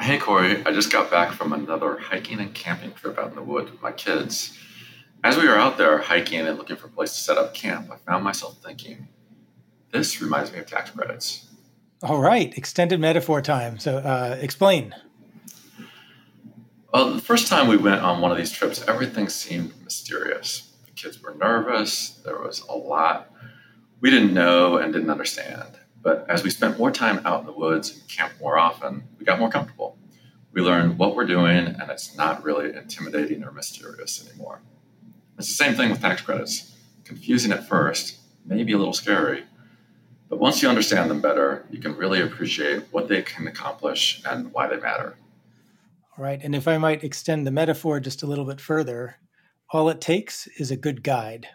Hey, Corey. I just got back from another hiking and camping trip out in the woods with my kids. As we were out there hiking and looking for a place to set up camp, I found myself thinking, this reminds me of tax credits. All right, extended metaphor time. So, uh, explain. Well, the first time we went on one of these trips, everything seemed mysterious. The kids were nervous, there was a lot we didn't know and didn't understand. But as we spent more time out in the woods and camped more often, we got more comfortable. We learned what we're doing, and it's not really intimidating or mysterious anymore. It's the same thing with tax credits. Confusing at first, maybe a little scary, but once you understand them better, you can really appreciate what they can accomplish and why they matter. All right. And if I might extend the metaphor just a little bit further, all it takes is a good guide.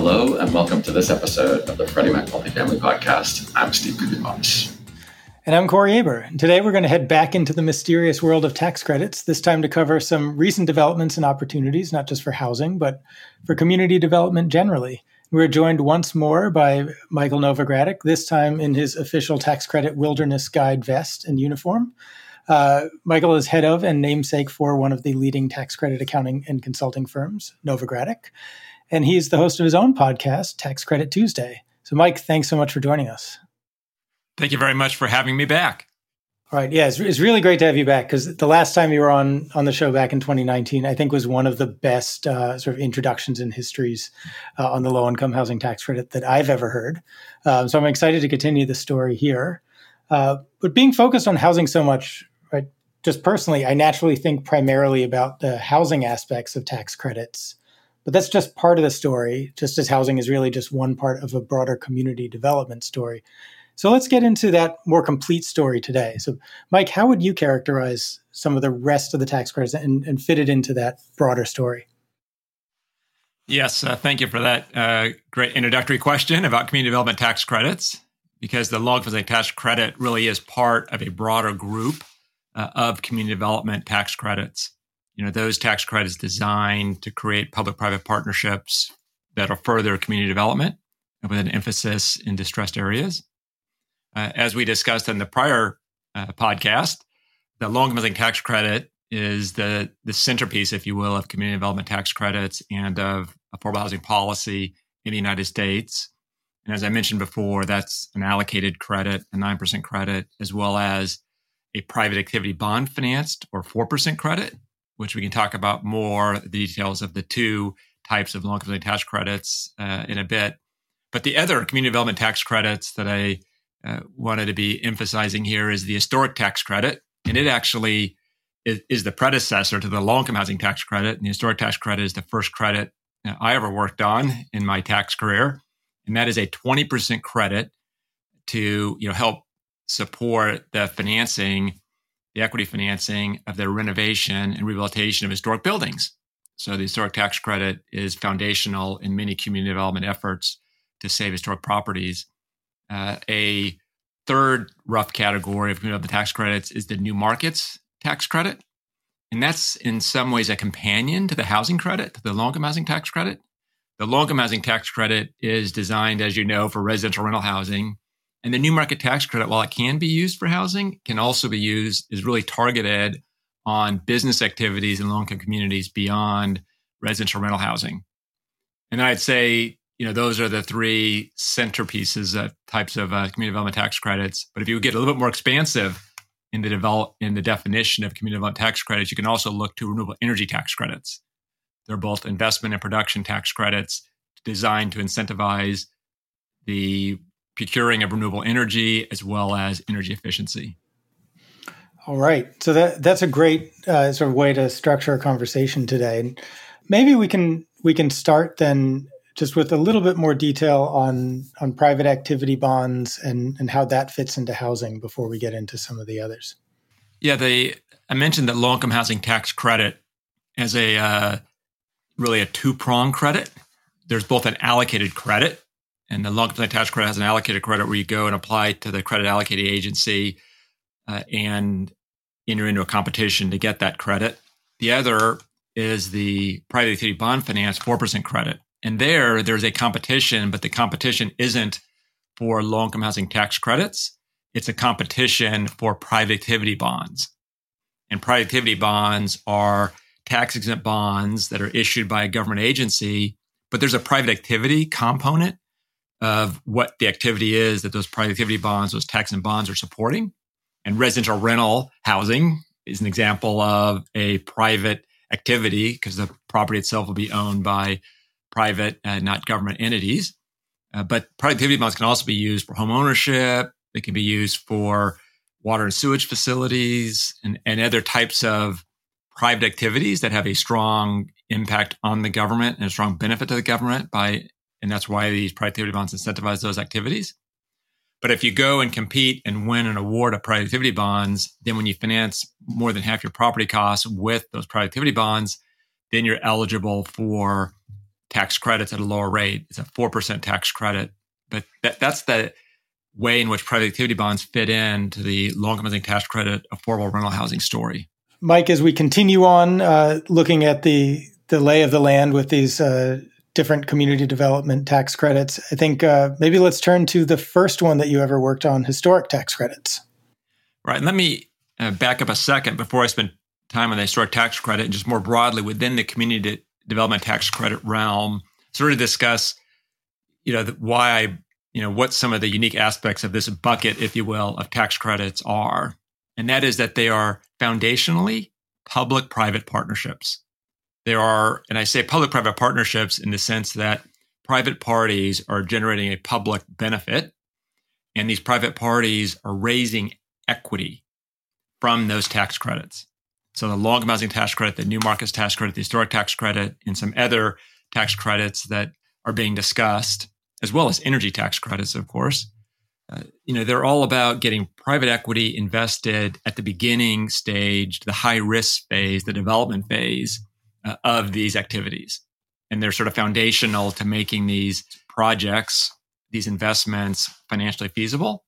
Hello, and welcome to this episode of the Freddie Mac Multifamily Podcast. I'm Steve Guggenmos. And I'm Corey Aber. And Today we're going to head back into the mysterious world of tax credits, this time to cover some recent developments and opportunities, not just for housing, but for community development generally. We're joined once more by Michael Novogradac, this time in his official tax credit wilderness guide vest and uniform. Uh, Michael is head of and namesake for one of the leading tax credit accounting and consulting firms, Novogradac. And he's the host of his own podcast, Tax Credit Tuesday. So, Mike, thanks so much for joining us. Thank you very much for having me back. All right. Yeah, it's, it's really great to have you back because the last time you were on on the show back in 2019, I think was one of the best uh, sort of introductions in histories uh, on the low income housing tax credit that I've ever heard. Um, so I'm excited to continue the story here. Uh, but being focused on housing so much, right? Just personally, I naturally think primarily about the housing aspects of tax credits. But that's just part of the story, just as housing is really just one part of a broader community development story. So let's get into that more complete story today. So, Mike, how would you characterize some of the rest of the tax credits and, and fit it into that broader story? Yes, uh, thank you for that uh, great introductory question about community development tax credits, because the long housing tax credit really is part of a broader group uh, of community development tax credits. You know, those tax credits designed to create public-private partnerships that'll further community development with an emphasis in distressed areas. Uh, as we discussed in the prior uh, podcast, the housing tax credit is the the centerpiece, if you will, of community development tax credits and of affordable housing policy in the United States. And as I mentioned before, that's an allocated credit, a nine percent credit, as well as a private activity bond financed or four percent credit, which we can talk about more the details of the two types of low income tax credits uh, in a bit. But the other community development tax credits that I uh, wanted to be emphasizing here is the historic tax credit. And it actually is, is the predecessor to the low income housing tax credit. And the historic tax credit is the first credit I ever worked on in my tax career. And that is a 20% credit to you know help support the financing, the equity financing of the renovation and rehabilitation of historic buildings. So the historic tax credit is foundational in many community development efforts to save historic properties. Uh, a third rough category of the tax credits is the new markets tax credit. And that's in some ways a companion to the housing credit, the income housing tax credit. The income housing tax credit is designed, as you know, for residential rental housing. And the new market tax credit, while it can be used for housing, can also be used, is really targeted on business activities in low income communities beyond residential rental housing. And I'd say you know, those are the three centerpieces of types of uh, community development tax credits. But if you get a little bit more expansive in the develop in the definition of community development tax credits, you can also look to renewable energy tax credits. They're both investment and production tax credits designed to incentivize the procuring of renewable energy as well as energy efficiency. All right, so that that's a great uh, sort of way to structure a conversation today. Maybe we can we can start then just with a little bit more detail on on private activity bonds and and how that fits into housing before we get into some of the others. Yeah, they I mentioned that low income housing tax credit as a uh, really a two prong credit. There's both an allocated credit, and the low income tax credit has an allocated credit where you go and apply to the credit allocating agency uh, and enter into a competition to get that credit. The other is the private activity bond finance 4% credit And there, there's a competition, but the competition isn't for low income housing tax credits. It's a competition for private activity bonds. And private activity bonds are tax exempt bonds that are issued by a government agency, but there's a private activity component of what the activity is that those private activity bonds, those tax and bonds are supporting. And residential rental housing is an example of a private activity because the property itself will be owned by private, uh, not government entities. Uh, but private activity bonds can also be used for home ownership. They can be used for water and sewage facilities and, and other types of private activities that have a strong impact on the government and a strong benefit to the government by and that's why these private activity bonds incentivize those activities. But if you go and compete and win an award of private activity bonds, then when you finance more than half your property costs with those private activity bonds, then you're eligible for tax credits at a lower rate. It's a 4% tax credit. But that, that's the way in which private activity bonds fit into the low income tax credit affordable rental housing story. Mike, as we continue on uh, looking at the the lay of the land with these uh, different community development tax credits. I think uh, maybe let's turn to the first one that you ever worked on historic tax credits. Right. Let me uh, back up a second before I spend time on the historic tax credit and just more broadly within the community de- development tax credit realm, sort of discuss, you know, the, why I, you know, what some of the unique aspects of this bucket, if you will, of tax credits are. And that is that they are foundationally public private partnerships. There are, and I say public private partnerships in the sense that private parties are generating a public benefit, and these private parties are raising equity from those tax credits. So the long housing tax credit, the new markets tax credit, the historic tax credit, and some other tax credits that are being discussed, as well as energy tax credits, of course. Uh, you know, they're all about getting private equity invested at the beginning stage, the high risk phase, the development phase, uh, of these activities. And they're sort of foundational to making these projects, these investments financially feasible.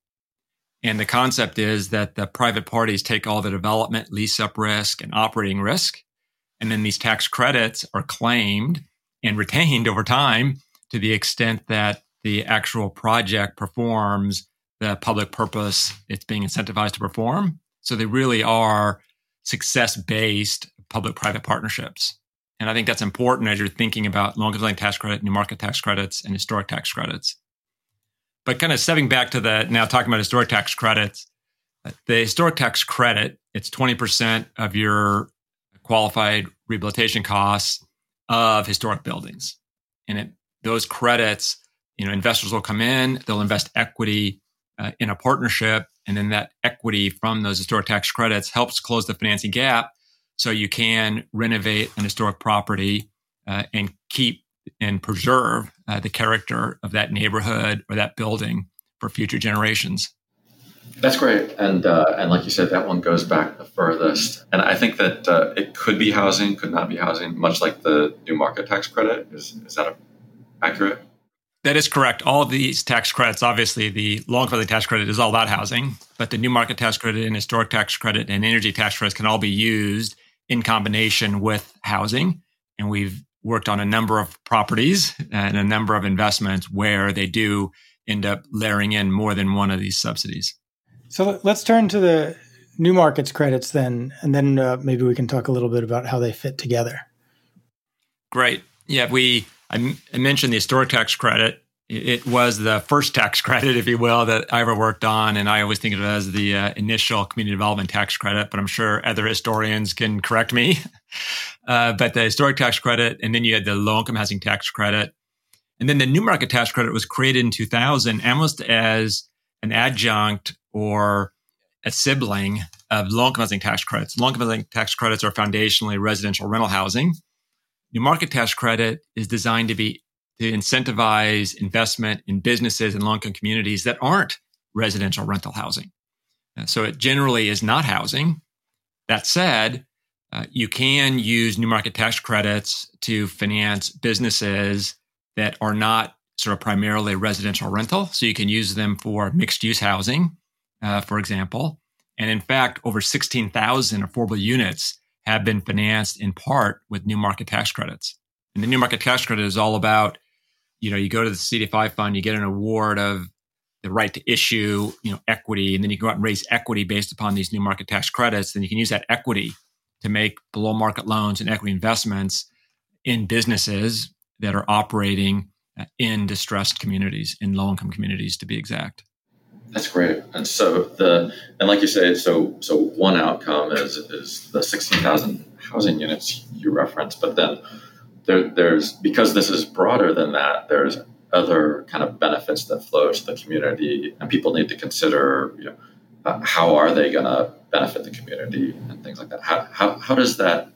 And the concept is that the private parties take all the development, lease up risk, and operating risk. And then these tax credits are claimed and retained over time to the extent that the actual project performs the public purpose it's being incentivized to perform. So they really are success based public private partnerships. And I think that's important as you're thinking about low income tax credit, new market tax credits, and historic tax credits. But kind of stepping back to the now talking about historic tax credits, the historic tax credit, it's 20% of your qualified rehabilitation costs of historic buildings. And it, those credits, you know, investors will come in, they'll invest equity uh, in a partnership, and then that equity from those historic tax credits helps close the financing gap so you can renovate an historic property uh, and keep and preserve uh, the character of that neighborhood or that building for future generations. That's great, and uh, and like you said, that one goes back the furthest. And I think that uh, it could be housing, could not be housing, much like the new market tax credit. Is is that accurate? That is correct. All of these tax credits, obviously, the low income tax credit is all about housing, but the new market tax credit and historic tax credit and energy tax credits can all be used in combination with housing. And we've worked on a number of properties and a number of investments where they do end up layering in more than one of these subsidies. So let's turn to the new markets credits then, and then uh, maybe we can talk a little bit about how they fit together. Great. Yeah, we I, m- I mentioned the historic tax credit it was the first tax credit, if you will, that I ever worked on. And I always think of it as the uh, initial community development tax credit, but I'm sure other historians can correct me. Uh, but the historic tax credit, and then you had the low income housing tax credit. And then the new market tax credit was created in 2000 almost as an adjunct or a sibling of low income housing tax credits. Low income housing tax credits are foundationally residential rental housing. New market tax credit is designed to be to incentivize investment in businesses and low-income communities that aren't residential rental housing. So it generally is not housing. That said, uh, you can use new market tax credits to finance businesses that are not sort of primarily residential rental. So you can use them for mixed use housing, uh, for example. And in fact, over 16,000 affordable units have been financed in part with new market tax credits. And the new market tax credit is all about you know, you go to the CDFI fund, you get an award of the right to issue, you know, equity, and then you go out and raise equity based upon these new market tax credits. Then you can use that equity to make below market loans and equity investments in businesses that are operating uh, in distressed communities, in low income communities, to be exact. That's great. And so the and like you say, so so one outcome is is the sixteen thousand housing units you referenced, but then there, there's because this is broader than that. There's other kind of benefits that flow to the community, and people need to consider, you know, uh, how are they going to benefit the community and things like that. How, how how does that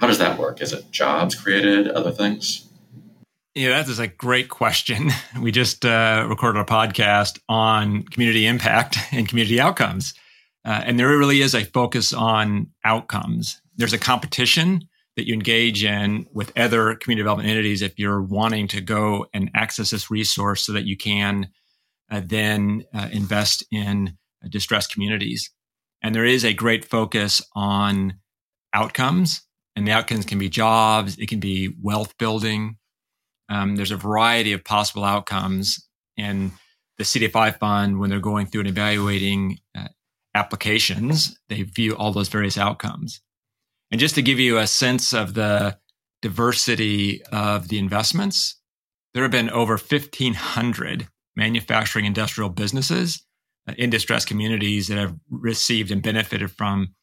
how does that work? Is it jobs created, other things? Yeah, that is a great question. We just uh, recorded a podcast on community impact and community outcomes. Uh, and there really is a focus on outcomes. There's a competition that you engage in with other community development entities if you're wanting to go and access this resource so that you can uh, then uh, invest in uh, distressed communities. And there is a great focus on outcomes, and the outcomes can be jobs, it can be wealth building. Um, there's a variety of possible outcomes. And the CDFI fund, when they're going through and evaluating uh, applications, they view all those various outcomes. And just to give you a sense of the diversity of the investments, there have been over 1,500 manufacturing industrial businesses uh, in distressed communities that have received and benefited from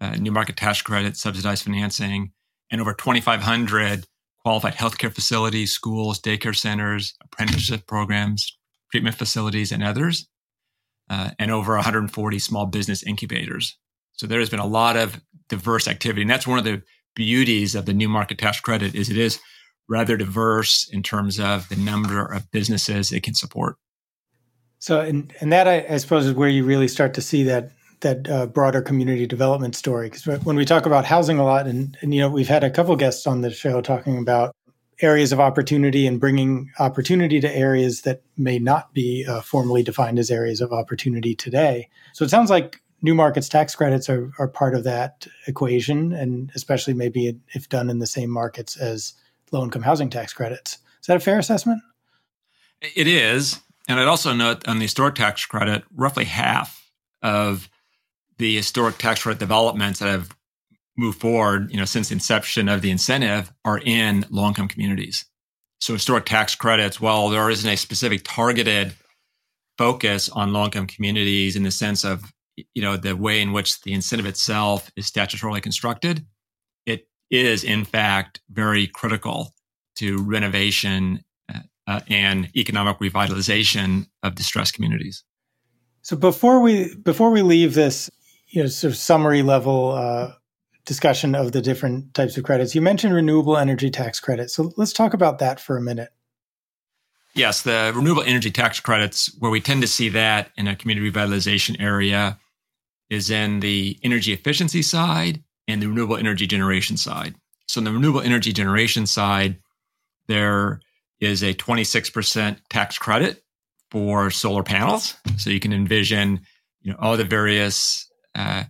uh, new market tax credit, subsidized financing, and over 2,500 qualified healthcare facilities, schools, daycare centers, apprenticeship programs, treatment facilities, and others, uh, and over 140 small business incubators. So there has been a lot of diverse activity. And that's one of the beauties of the new market tax credit is it is rather diverse in terms of the number of businesses it can support. So, and, and that I, I suppose is where you really start to see that that uh, broader community development story. Because when we talk about housing a lot, and, and you know, we've had a couple guests on the show talking about areas of opportunity and bringing opportunity to areas that may not be uh, formally defined as areas of opportunity today. So it sounds like new markets tax credits are, are part of that equation, and especially maybe if done in the same markets as low income housing tax credits. Is that a fair assessment? It is. And I'd also note on the historic tax credit, roughly half of the historic tax credit developments that have moved forward, you know, since the inception of the incentive are in low income communities. So historic tax credits, while there isn't a specific targeted focus on low income communities in the sense of you know the way in which the incentive itself is statutorily constructed it is in fact very critical to renovation uh, uh, and economic revitalization of distressed communities. So before we before we leave this you know sort of summary level uh, discussion of the different types of credits you mentioned renewable energy tax credits. So let's talk about that for a minute. Yes, the renewable energy tax credits, where we tend to see that in a community revitalization area, is in the energy efficiency side and the renewable energy generation side. So, in the renewable energy generation side, there is a 26% tax credit for solar panels. So, you can envision you know, all the various uh,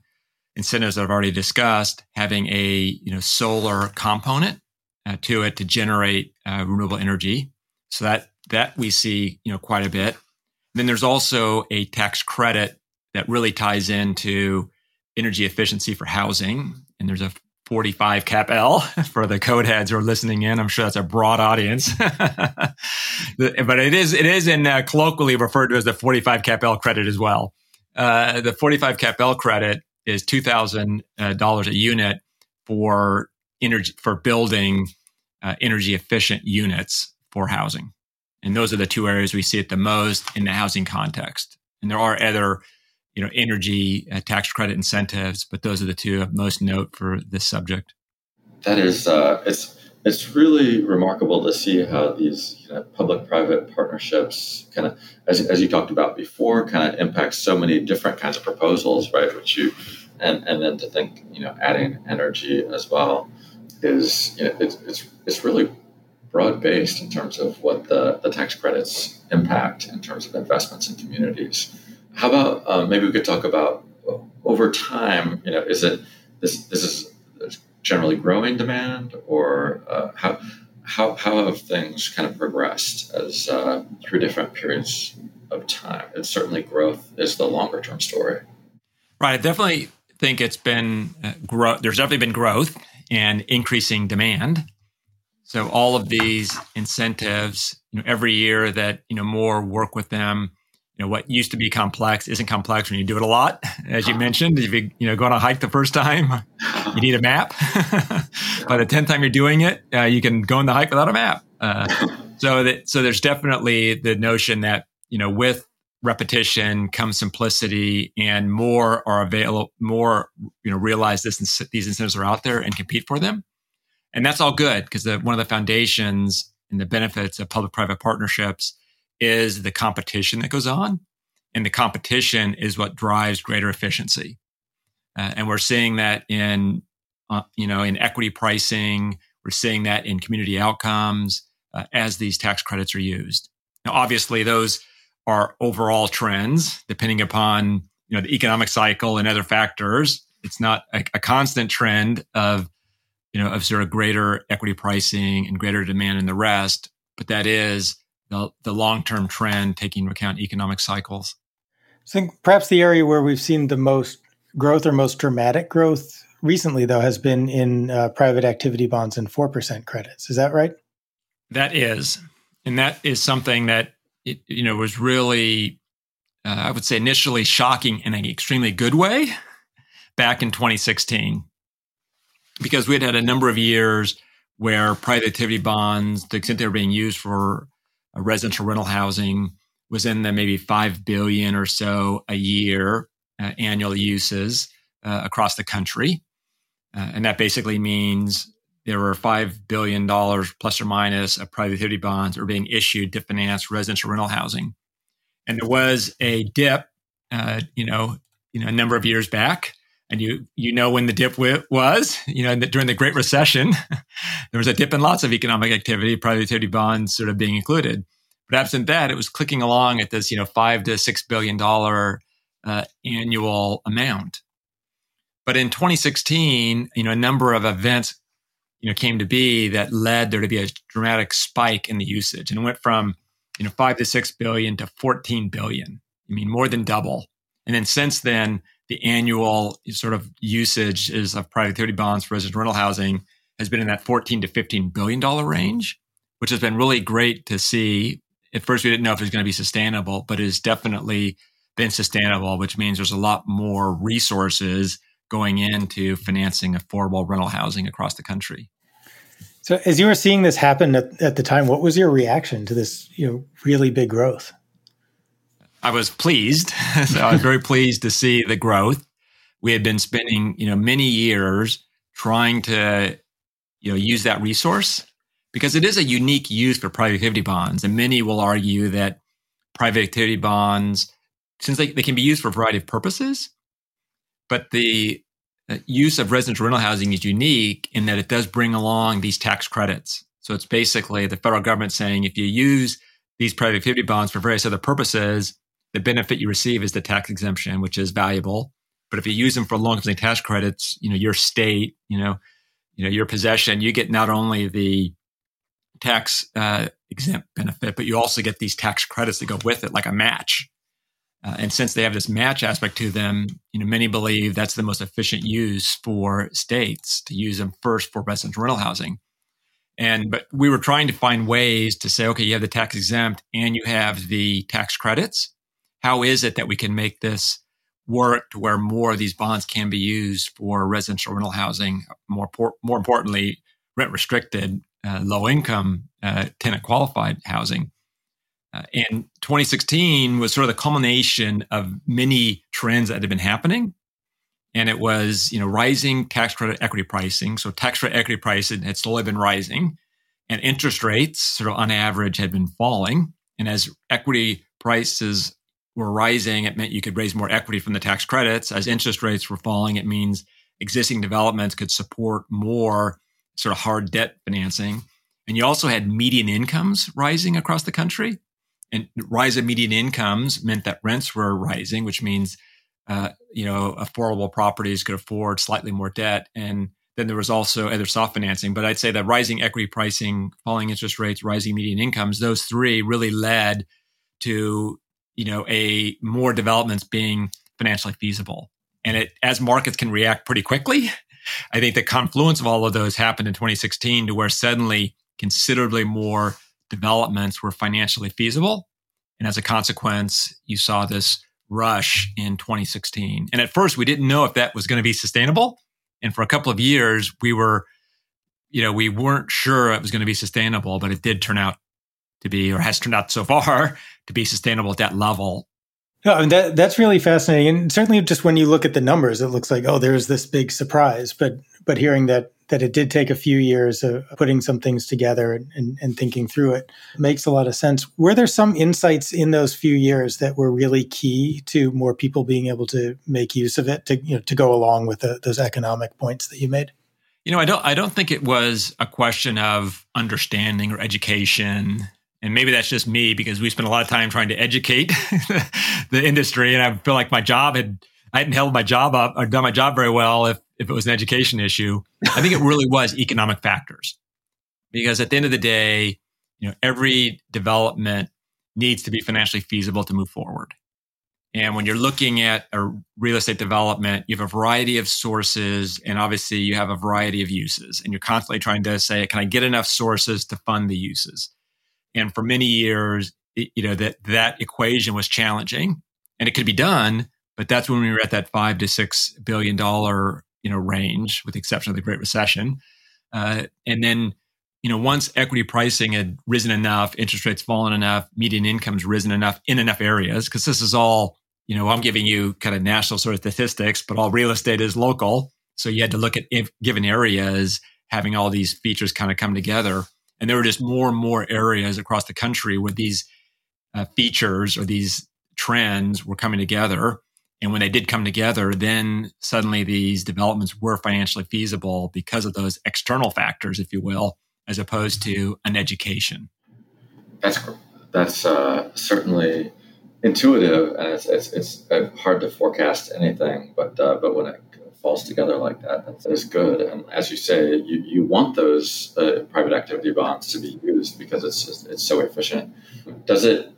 incentives that I've already discussed having a you know, solar component uh, to it to generate uh, renewable energy. So, that, that we see you know, quite a bit. Then there's also a tax credit that really ties into energy efficiency for housing. And there's a 45 cap L for the code heads who are listening in. I'm sure that's a broad audience, but it is it is in uh, colloquially referred to as the 45 cap L credit as well. Uh, the 45 cap L credit is two thousand uh, dollars a unit for energy for building uh, energy efficient units for housing, and those are the two areas we see it the most in the housing context. And there are other you know, energy uh, tax credit incentives, but those are the two of most note for this subject. That is, uh, it's it's really remarkable to see how these you know, public-private partnerships kind of, as, as you talked about before, kind of impact so many different kinds of proposals, right? Which you, and and then to think, you know, adding energy as well is, you know, it's it's it's really broad-based in terms of what the the tax credits impact in terms of investments in communities. How about uh, maybe we could talk about over time? You know, is it this this is generally growing demand, or uh, how how, how have things kind of progressed as uh, through different periods of time? It's certainly growth is the longer term story. Right. I definitely think it's been uh, growth. There's definitely been growth and increasing demand. So all of these incentives, you know, every year that you know more work with them, you know, what used to be complex isn't complex when you do it a lot. As you mentioned, if you you know go on a hike the first time, you need a map. By the tenth time you're doing it, uh, you can go on the hike without a map. Uh, so that so there's definitely the notion that you know with repetition comes simplicity and more are available more you know realize this these incentives are out there and compete for them and that's all good because one of the foundations and the benefits of public-private partnerships is the competition that goes on, and the competition is what drives greater efficiency. Uh, and we're seeing that in uh, you know in equity pricing. We're seeing that in community outcomes uh, as these tax credits are used. Now, obviously, those are overall trends depending upon you know the economic cycle and other factors. It's not a, a constant trend of you know, of sort of greater equity pricing and greater demand in the rest. But that is the, the long term trend taking into account economic cycles. I think perhaps the area where we've seen the most growth or most dramatic growth recently, though, has been in uh, private activity bonds and 4% credits. Is that right? That is. And that is something that, it, you know, was really, uh, I would say, initially shocking in an extremely good way back in 2016 because we had had a number of years where private activity bonds, to the extent they were being used for residential rental housing, was in the maybe five billion or so a year uh, annual uses uh, across the country, uh, and that basically means there were five billion dollars plus or minus of private activity bonds that were being issued to finance residential rental housing, and there was a dip, uh, you know, you know, a number of years back and you you know when the dip was you know during the great recession there was a dip in lots of economic activity private bonds sort of being included. But absent that it was clicking along at this you know five to six billion dollar uh, annual amount. But in 2016 you know a number of events you know came to be that led there to be a dramatic spike in the usage. And it went from you know five to six billion to 14 billion. I mean more than double. And then since then the annual sort of usage is of private activity bonds for residential rental housing has been in that 14 to 15 billion dollar range, which has been really great to see. At first, we didn't know if it was going to be sustainable, but it has definitely been sustainable, which means there's a lot more resources going into financing affordable rental housing across the country. So, as you were seeing this happen at, at the time, what was your reaction to this, you know, really big growth? I was pleased. so I was very pleased to see the growth. We had been spending, you know, many years trying to, you know, use that resource because it is a unique use for private activity bonds. And many will argue that private activity bonds, since they, they can be used for a variety of purposes, but the uh, use of residential rental housing is unique in that it does bring along these tax credits. So it's basically the federal government saying if you use these private activity bonds for various other purposes, the benefit you receive is the tax exemption, which is valuable. But if you use them for low-income tax credits, you know, your state, you know, you know, your possession, you get not only the tax uh, exempt benefit, but you also get these tax credits that go with it, like a match. Uh, and since they have this match aspect to them, you know, many believe that's the most efficient use for states to use them first for residential rental housing. And but we were trying to find ways to say, okay, you have the tax exempt and you have the tax credits how is it that we can make this work to where more of these bonds can be used for residential rental housing, more more importantly, rent restricted, uh, low income uh, tenant qualified housing. Uh, and 2016 was sort of the culmination of many trends that had been happening. And it was, you know, rising tax credit equity pricing. So tax credit equity pricing had slowly been rising and interest rates sort of on average had been falling. And as equity prices were rising, it meant you could raise more equity from the tax credits. As interest rates were falling, it means existing developments could support more sort of hard debt financing. And you also had median incomes rising across the country. And rise of median incomes meant that rents were rising, which means uh, you know affordable properties could afford slightly more debt, and then there was also other soft financing. But I'd say that rising equity pricing, falling interest rates, rising median incomes, those three really led to you know a more developments being financially feasible. And it as markets can react pretty quickly, I think the confluence of all of those happened in 2016 to where suddenly considerably more developments were financially feasible. And as a consequence, you saw this rush in 2016. And at first, we didn't know if that was going to be sustainable. And for a couple of years, we were, you know, we weren't sure it was going to be sustainable, but it did turn out to be, or has turned out so far to be sustainable at that level. No, I mean, that that's really fascinating, and certainly just when you look at the numbers, it looks like oh, there's this big surprise. But but hearing that that it did take a few years of putting some things together and, and, and, thinking through it makes a lot of sense. Were there some insights in those few years that were really key to more people being able to make use of it to you know to go along with the, those economic points that you made? You know, I don't I don't think it was a question of understanding or education and maybe that's just me because we spent a lot of time trying to educate the industry. And i feel like my job had i hadn't held my job up or done my job very well if if it was an education issue. I think it really was economic factors because at the end of the day you know every development needs to be financially feasible to move forward. And when you're looking at a real estate development you have a variety of sources and obviously you have a variety of uses and you're constantly trying to say can i get enough sources to fund the uses and for many years, it, you know, that that equation was challenging and it could be done, but that's when we were at that five to six billion dollar, you know, range with the exception of the Great Recession. Uh, and then, you know, once equity pricing had risen enough, interest rates fallen enough, median incomes risen enough in enough areas, because this is all, you know, I'm giving you kind of national sort of statistics, but all real estate is local. So you had to look at given areas having all these features kind of come together. And there were just more and more areas across the country where these uh, features or these trends were coming together. And when they did come together, then suddenly these developments were financially feasible because of those external factors, if you will, as opposed to an education. That's that's uh, certainly intuitive, and it's, it's, it's uh, hard to forecast anything. But uh, but when it falls together like that. That is good. And as you say, you, you want those uh, private activity bonds to be used because it's it's so efficient. Does it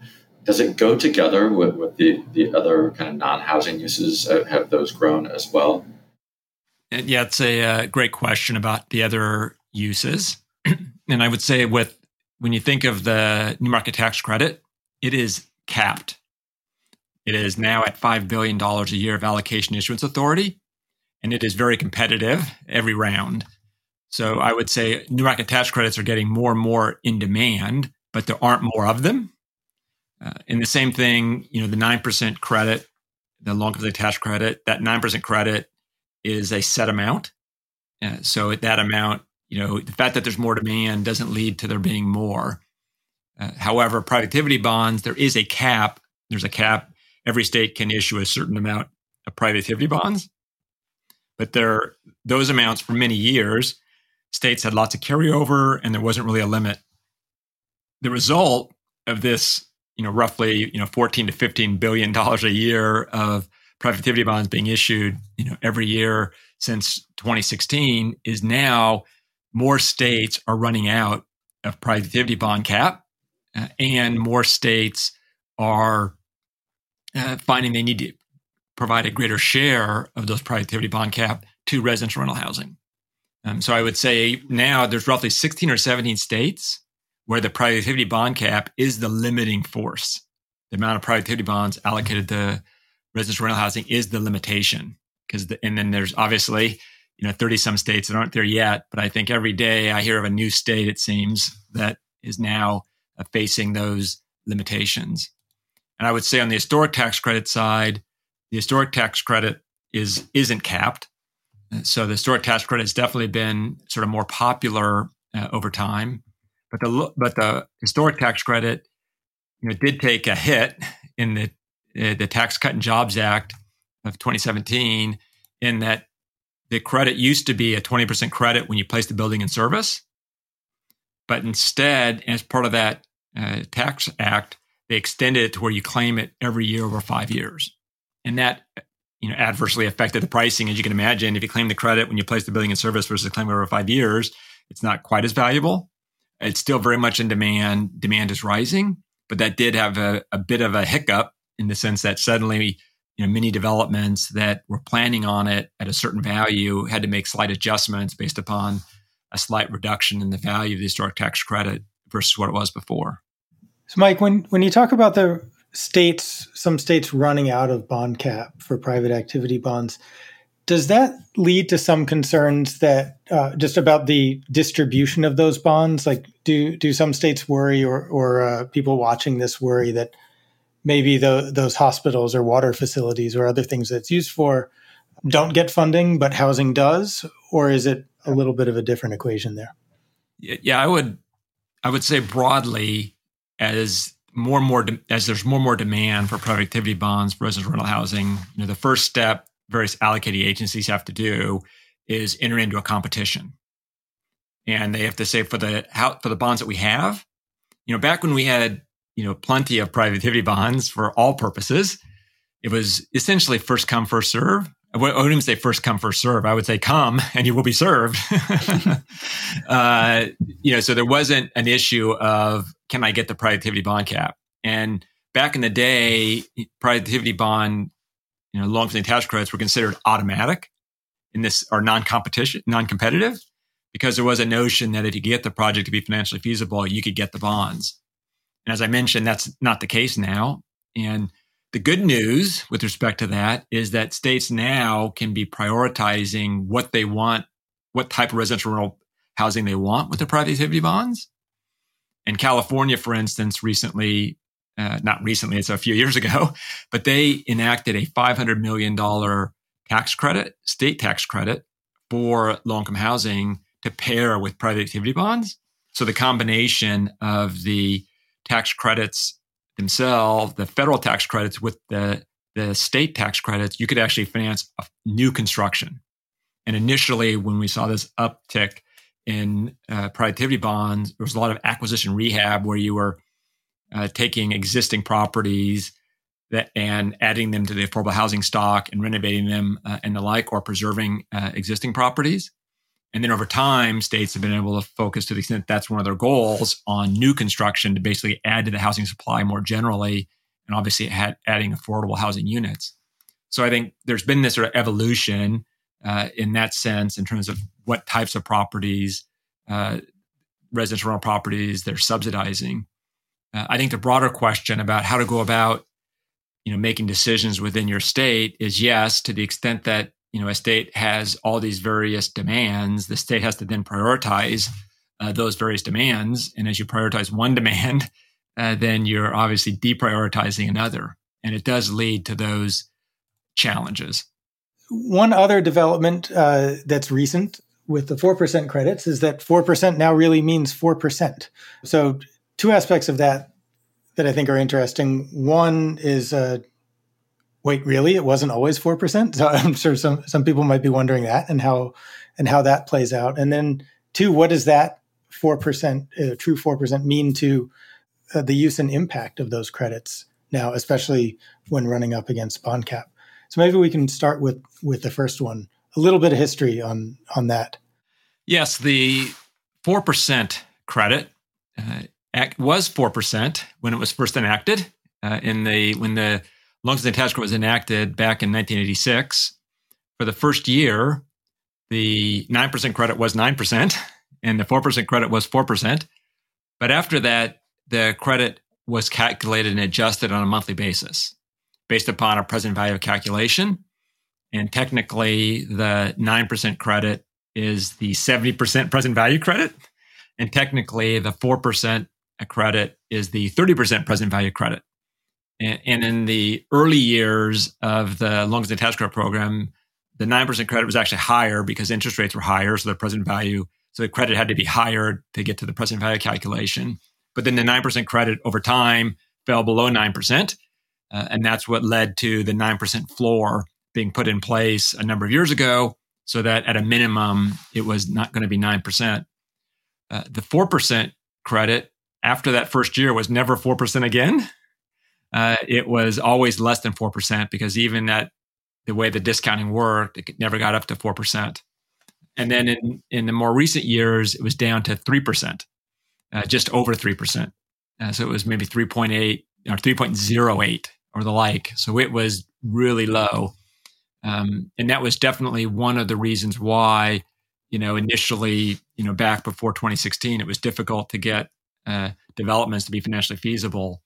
does it go together with, with the, the other kind of non housing uses? Uh, have those grown as well? Yeah, it's a uh, great question about the other uses. and I would say with when you think of the new market tax credit, it is capped. It is now at $5 billion a year of allocation issuance authority and it is very competitive every round. So I would say new market tax credits are getting more and more in demand, but there aren't more of them. Uh, and the same thing, you know, the 9% credit, the low income tax credit, that 9% credit is a set amount. Uh, so at that amount, you know, the fact that there's more demand doesn't lead to there being more. Uh, however, private activity bonds, there is a cap. There's a cap. Every state can issue a certain amount of private activity bonds. But there, those amounts for many years, states had lots of carryover, and there wasn't really a limit. The result of this, you know, roughly, you know, 14 to 15 billion dollars a year of private activity bonds being issued, you know, every year since 2016 is now more states are running out of private activity bond cap, uh, and more states are uh, finding they need to provide a greater share of those private activity bond cap to residential rental housing. Um, so I would say now there's roughly 16 or 17 states where the private activity bond cap is the limiting force. The amount of private activity bonds allocated to residential rental housing is the limitation. Because the, and then there's obviously you know 30 some states that aren't there yet, but I think every day I hear of a new state it seems that is now uh, facing those limitations. And I would say on the historic tax credit side, the historic tax credit is isn't capped. So the historic tax credit has definitely been sort of more popular uh, over time, but the but the historic tax credit, you know, did take a hit in the uh, the Tax Cut and Jobs Act of 2017, in that the credit used to be a 20% credit when you place the building in service, but instead, as part of that uh, tax act, they extended it to where you claim it every year over five years. And that you know, adversely affected the pricing. As you can imagine, if you claim the credit when you place the building in service versus claim over five years, it's not quite as valuable. It's still very much in demand. Demand is rising, but that did have a, a bit of a hiccup in the sense that suddenly, you know, many developments that were planning on it at a certain value had to make slight adjustments based upon a slight reduction in the value of the historic tax credit versus what it was before. So, Mike, when when you talk about the states, some states running out of bond cap for private activity bonds, does that lead to some concerns that uh, just about the distribution of those bonds? Like, do do some states worry, or or uh, people watching this worry that maybe the, those hospitals or water facilities or other things that's used for don't get funding, but housing does, or is it a little bit of a different equation there? Yeah, I would I would say broadly as more and more de- as there's more and more demand for private activity bonds for residential rental housing, you know, the first step various allocating agencies have to do is enter into a competition, and they have to say for the how, for the bonds that we have, you know, back when we had you know plenty of private activity bonds for all purposes, it was essentially first come first serve. I wouldn't even say first come first serve. I would say come and you will be served. uh, you know, so there wasn't an issue of can I get the private activity bond cap? And back in the day, private activity bond, you know, low-income tax credits were considered automatic in this or non-competition, non-competitive, because there was a notion that if you get the project to be financially feasible, you could get the bonds. And as I mentioned, that's not the case now. And the good news with respect to that is that states now can be prioritizing what they want, what type of residential rental housing they want with their private activity bonds. And California, for instance, recently, uh, not recently, it's a few years ago, but they enacted a $500 million tax credit, state tax credit for low income housing to pair with private activity bonds. So the combination of the tax credits themselves, the federal tax credits with the, the state tax credits, you could actually finance new construction. And initially, when we saw this uptick in uh, private activity bonds, there was a lot of acquisition rehab where you were uh, taking existing properties that, and adding them to the affordable housing stock and renovating them uh, and the like, or preserving uh, existing properties. And then over time, states have been able to focus to the extent that's one of their goals on new construction to basically add to the housing supply more generally, and obviously add, adding affordable housing units. So I think there's been this sort of evolution uh, in that sense in terms of what types of properties, uh, residential rental properties, they're subsidizing. Uh, I think the broader question about how to go about, you know, making decisions within your state is yes, to the extent that you know a state has all these various demands the state has to then prioritize uh, those various demands. And as you prioritize one demand uh, then you're obviously deprioritizing another. And it does lead to those challenges. One other development uh, that's recent with the 4% credits is that 4% now really means 4% so two aspects of that that i think are interesting. One is uh, wait, really? It wasn't always 4%? So I'm sure some, some people might be wondering that and how, and how that plays out. And then two, what does that 4%, uh, true 4% mean to uh, the use and impact of those credits now, especially when running up against bond cap? So maybe we can start with, with the first one, a little bit of history on, on that. Yes, the 4% credit uh, was 4% when it was first enacted uh, in the, when the Low-income tax credit was enacted back in 1986. For the first year, the 9% credit was 9%, and the 4% credit was 4%. But after that, the credit was calculated and adjusted on a monthly basis based upon a present value calculation. And technically, the 9% credit is the 70% present value credit. And technically, the 4% credit is the 30% present value credit. And, in the early years of the loans and tax credit program, the 9% credit was actually higher because interest rates were higher. So the present value, so the credit had to be higher to get to the present value calculation. But then the 9% credit over time fell below 9%. Uh, and that's what led to the 9% floor being put in place a number of years ago so that at a minimum, it was not going to be 9%. Uh, the 4% credit after that first year was never 4% again uh, it was always less than 4% because even at the way the discounting worked, it never got up to 4%. And then in, in the more recent years, it was down to 3%, uh, just over 3%. Uh, so it was maybe 3.8 or 3.08 or the like. So it was really low. Um, and that was definitely one of the reasons why, you know, initially, you know, back before 2016, it was difficult to get uh, developments to be financially feasible.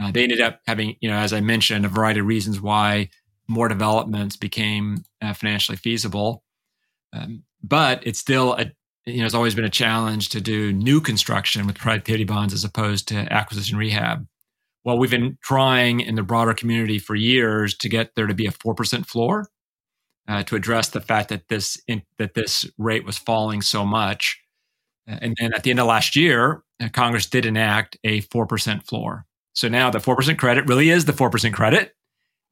Uh, they ended up having, you know, as I mentioned, a variety of reasons why more developments became uh, financially feasible. Um, but it's still a, you know, it's always been a challenge to do new construction with private activity bonds as opposed to acquisition rehab. Well, we've been trying in the broader community for years to get there to be a four percent floor uh, to address the fact that this in, that this rate was falling so much. And then at the end of last year, uh, Congress did enact a four percent floor. So now the four percent credit really is the four percent credit,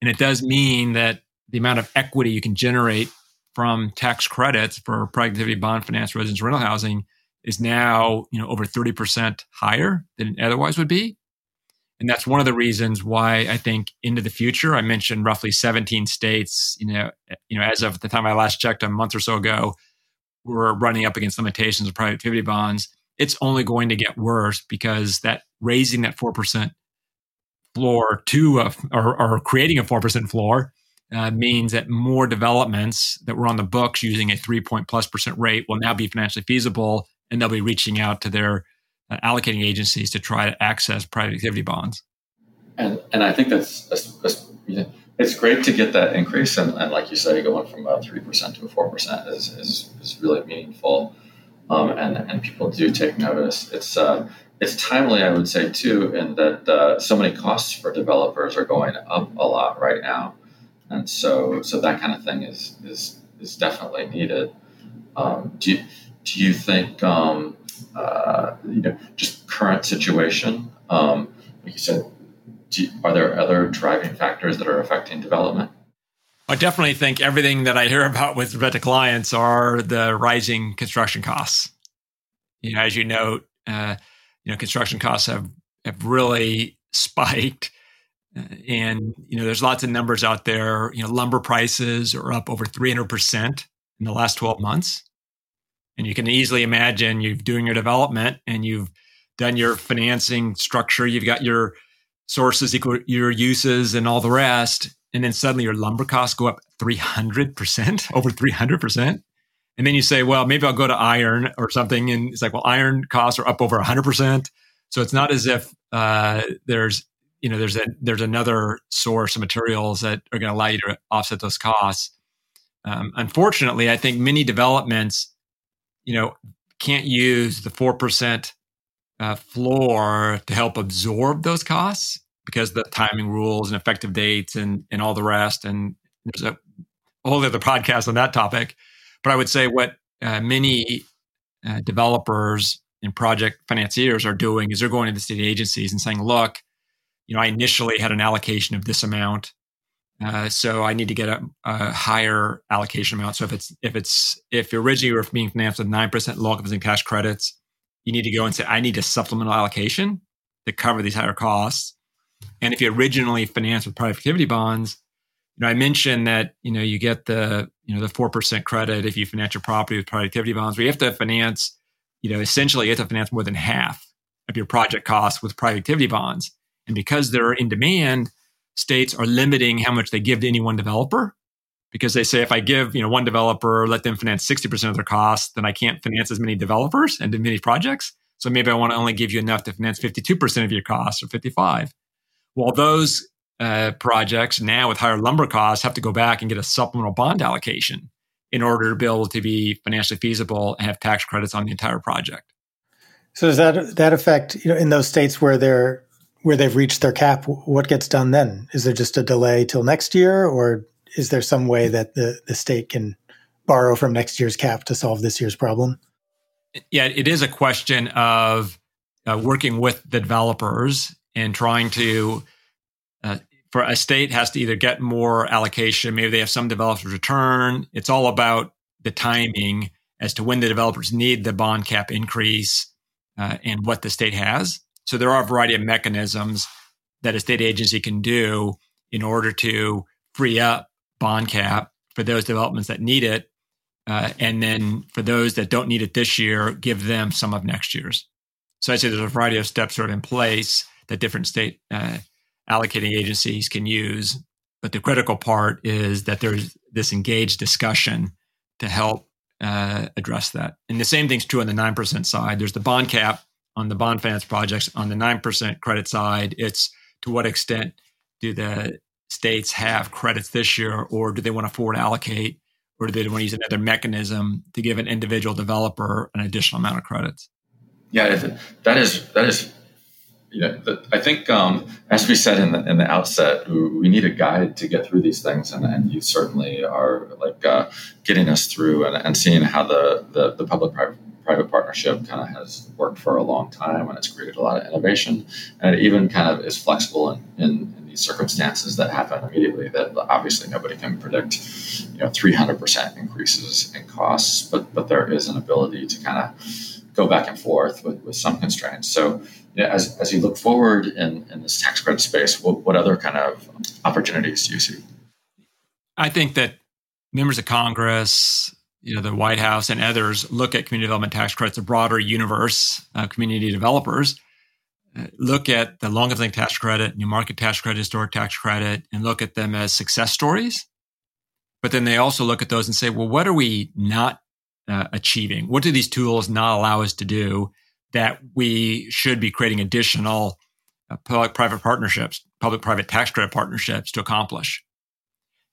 and it does mean that the amount of equity you can generate from tax credits for private activity bond finance residence rental housing is now you know over 30% higher than it otherwise would be. And that's one of the reasons why i think into the future i mentioned roughly 17 states you know you know as of the time i last checked a month or so ago we're running up against limitations of private activity bonds. It's only going to get worse because that raising that 4% floor to a, or, or creating a 4% floor uh, means that more developments that were on the books using a three point plus percent rate will now be financially feasible and they'll be reaching out to their uh, allocating agencies to try to access private activity bonds. And, and I think that's, that's it's great to get that increase. And, and like you say, going from a 3% to a 4% is, is, is really meaningful. Um, and, and people do take notice. It's, uh, it's timely, I would say, too, in that uh, so many costs for developers are going up a lot right now, and so so that kind of thing is is is definitely needed. Um, do you, do you think um, uh, you know just current situation? Um, like you said, you, are there other driving factors that are affecting development? I definitely think everything that I hear about with respect to clients are the rising construction costs. You know, as you note, uh, you know, construction costs have have really spiked. Uh, and you know, there's lots of numbers out there. You know, lumber prices are up over 300 percent in the last 12 months, and you can easily imagine you're doing your development and you've done your financing structure. You've got your sources equal your uses and all the rest, and then suddenly your lumber costs go up 300 percent, over 300 percent. And then you say, well, maybe I'll go to iron or something. And it's like, well, iron costs are up over 100%. So it's not as if uh, there's, you know, there's a, there's another source of materials that are going to allow you to offset those costs. Um, unfortunately, I think many developments, you know, can't use the 4% uh, floor to help absorb those costs because the timing rules and effective dates and, and all the rest. And there's a whole other podcast on that topic. But I would say what uh, many uh, developers and project financiers are doing is they're going to the state agencies and saying, look, you know, I initially had an allocation of this amount. Uh, so I need to get a, a, higher allocation amount. So if it's if it's if originally you were being financed with nine percent low-income tax credits, you need to go and say I need a supplemental allocation to cover these higher costs. And if you originally financed with private activity bonds, you know I mentioned that you know you get the you know the four percent credit if you finance your property with private activity bonds, where you have to finance, you know, essentially you have to finance more than half of your project costs with private activity bonds. And because they're in demand, states are limiting how much they give to any one developer. Because they say if I give, you know, one developer, let them finance 60% of their costs, then I can't finance as many developers and as many projects. So maybe I want to only give you enough to finance 52% of your costs or 55. Well, those uh, projects now with higher lumber costs have to go back and get a supplemental bond allocation in order to be able to be financially feasible and have tax credits on the entire project. So does that that affect you know in those states where they're where they've reached their cap? What gets done then? Is there just a delay till next year, or is there some way that the the state can borrow from next year's cap to solve this year's problem? Yeah, it is a question of uh, working with the developers and trying to uh, for a state has to either get more allocation, maybe they have some developers return. It's all about the timing as to when the developers need the bond cap increase uh, and what the state has. So there are a variety of mechanisms that a state agency can do in order to free up bond cap for those developments that need it. Uh, and then for those that don't need it this year, give them some of next year's. So I say there's a variety of steps sort of in place that different state uh, allocating agencies can use. But the critical part is that there's this engaged discussion to help uh, address that. And the same thing's true on the 9% side. There's the bond cap on the bond finance projects. On the 9% credit side, it's to what extent do the states have credits this year, or do they want to forward allocate, or do they want to use another mechanism to give an individual developer an additional amount of credits? Yeah, that is that is you know, the, I think um, as we said in the, in the outset, we need a guide to get through these things, and, and you certainly are like uh, getting us through and, and seeing how the the, the public private private partnership kind of has worked for a long time and it's created a lot of innovation and it even kind of is flexible in, in, in these circumstances that happen immediately that obviously nobody can predict you know 300% increases in costs but but there is an ability to kind of go back and forth with, with some constraints. So yeah, as, as you look forward in, in this tax credit space, what, what other kind of opportunities do you see? I think that members of Congress, you know, the White House and others look at community development tax credits, a broader universe of community developers, uh, look at the low income tax credit, new market tax credit, historic tax credit, and look at them as success stories. But then they also look at those and say, well, what are we not uh, achieving? What do these tools not allow us to do? That we should be creating additional uh, public private partnerships, public private tax credit partnerships to accomplish.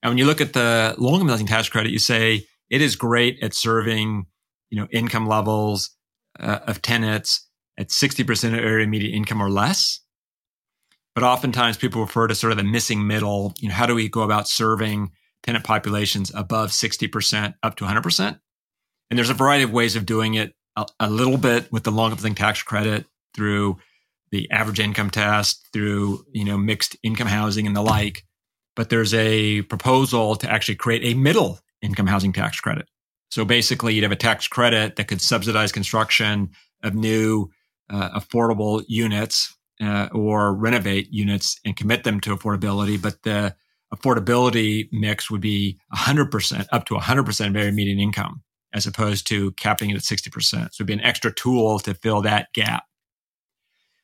And when you look at the low income housing tax credit, you say it is great at serving, you know, income levels uh, of tenants at 60% of area median income or less. But oftentimes people refer to sort of the missing middle. You know, how do we go about serving tenant populations above 60% up to 100%? And there's a variety of ways of doing it a, little bit with the low income tax credit through the average income test, through you know mixed income housing and the like. But there's a proposal to actually create a middle income housing tax credit. So basically, you'd have a tax credit that could subsidize construction of new uh, affordable units uh, or renovate units and commit them to affordability. But the affordability mix would be 100% up to 100% of median income as opposed to capping it at 60%. So it'd be an extra tool to fill that gap.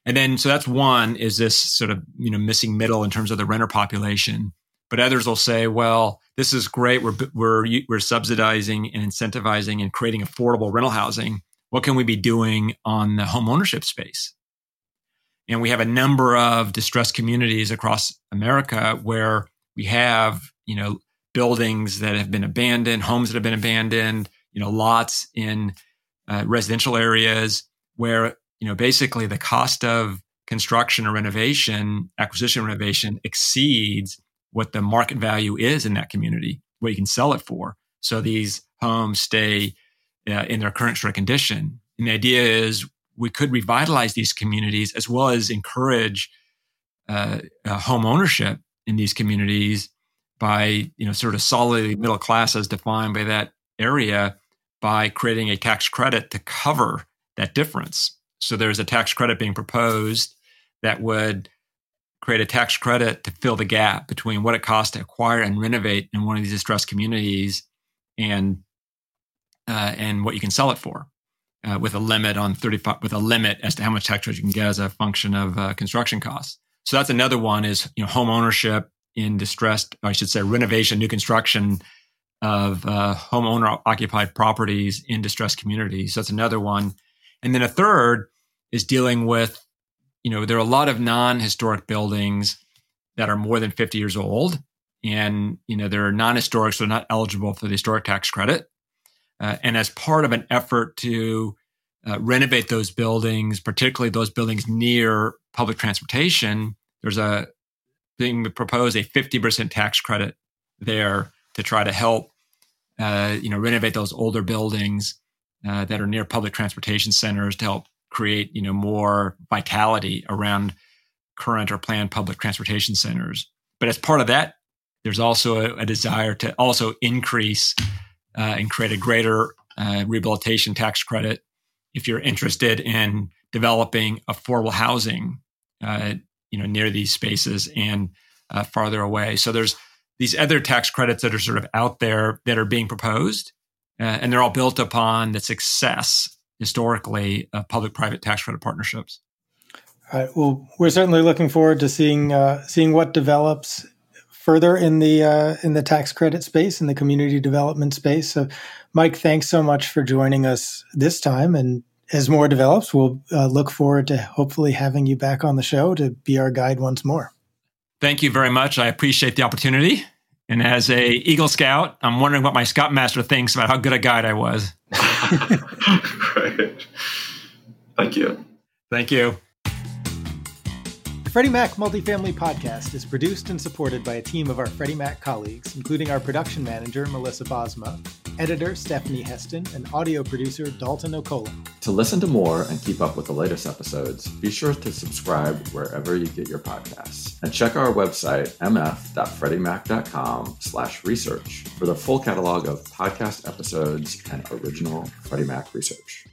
And then, so that's one is this sort of, you know, missing middle in terms of the renter population. But others will say, well, this is great. We're, we're, we're subsidizing and incentivizing and creating affordable rental housing. What can we be doing on the home ownership space? And we have a number of distressed communities across America where we have, you know, buildings that have been abandoned, homes that have been abandoned, you know, lots in uh, residential areas where, you know, basically the cost of construction or renovation, acquisition renovation exceeds what the market value is in that community, what you can sell it for. So these homes stay uh, in their current sort of condition. And the idea is we could revitalize these communities as well as encourage uh, uh, home ownership in these communities by you know sort of solidly middle class as defined by that area by creating a tax credit to cover that difference. So there's a tax credit being proposed that would create a tax credit to fill the gap between what it costs to acquire and renovate in one of these distressed communities and uh, and what you can sell it for, uh, with a limit on 35 with a limit as to how much tax credit you can get as a function of uh, construction costs. So that's another one is you know home ownership in distressed, I should say renovation, new construction of uh, homeowner occupied properties in distressed communities. That's another one. And then a third is dealing with, you know, there are a lot of non historic buildings that are more than 50 years old. And, you know, they're non historic, so they're not eligible for the historic tax credit. Uh, and as part of an effort to uh, renovate those buildings, particularly those buildings near public transportation, there's a being proposed a 50% tax credit there to try to help, uh, you know, renovate those older buildings uh, that are near public transportation centers to help create, you know, more vitality around current or planned public transportation centers. But as part of that, there's also a, a desire to also increase uh, and create a greater uh, rehabilitation tax credit if you're interested in developing affordable housing, uh, you know, near these spaces and uh, farther away. So there's these other tax credits that are sort of out there that are being proposed, uh, and they're all built upon the success historically of public-private tax credit partnerships. All right. Well, we're certainly looking forward to seeing uh, seeing what develops further in the uh, in the tax credit space in the community development space. So, Mike, thanks so much for joining us this time. And as more develops, we'll uh, look forward to hopefully having you back on the show to be our guide once more. Thank you very much. I appreciate the opportunity. And as a Eagle Scout, I'm wondering what my Scoutmaster thinks about how good a guide I was. Thank you. Thank you. Freddie Mac Multifamily Podcast is produced and supported by a team of our Freddie Mac colleagues, including our production manager, Melissa Bosma, editor, Stephanie Heston, and audio producer, Dalton O'Cola. To listen to more and keep up with the latest episodes, be sure to subscribe wherever you get your podcasts. And check our website, mf.freddiemac.com slash research for the full catalog of podcast episodes and original Freddie Mac research.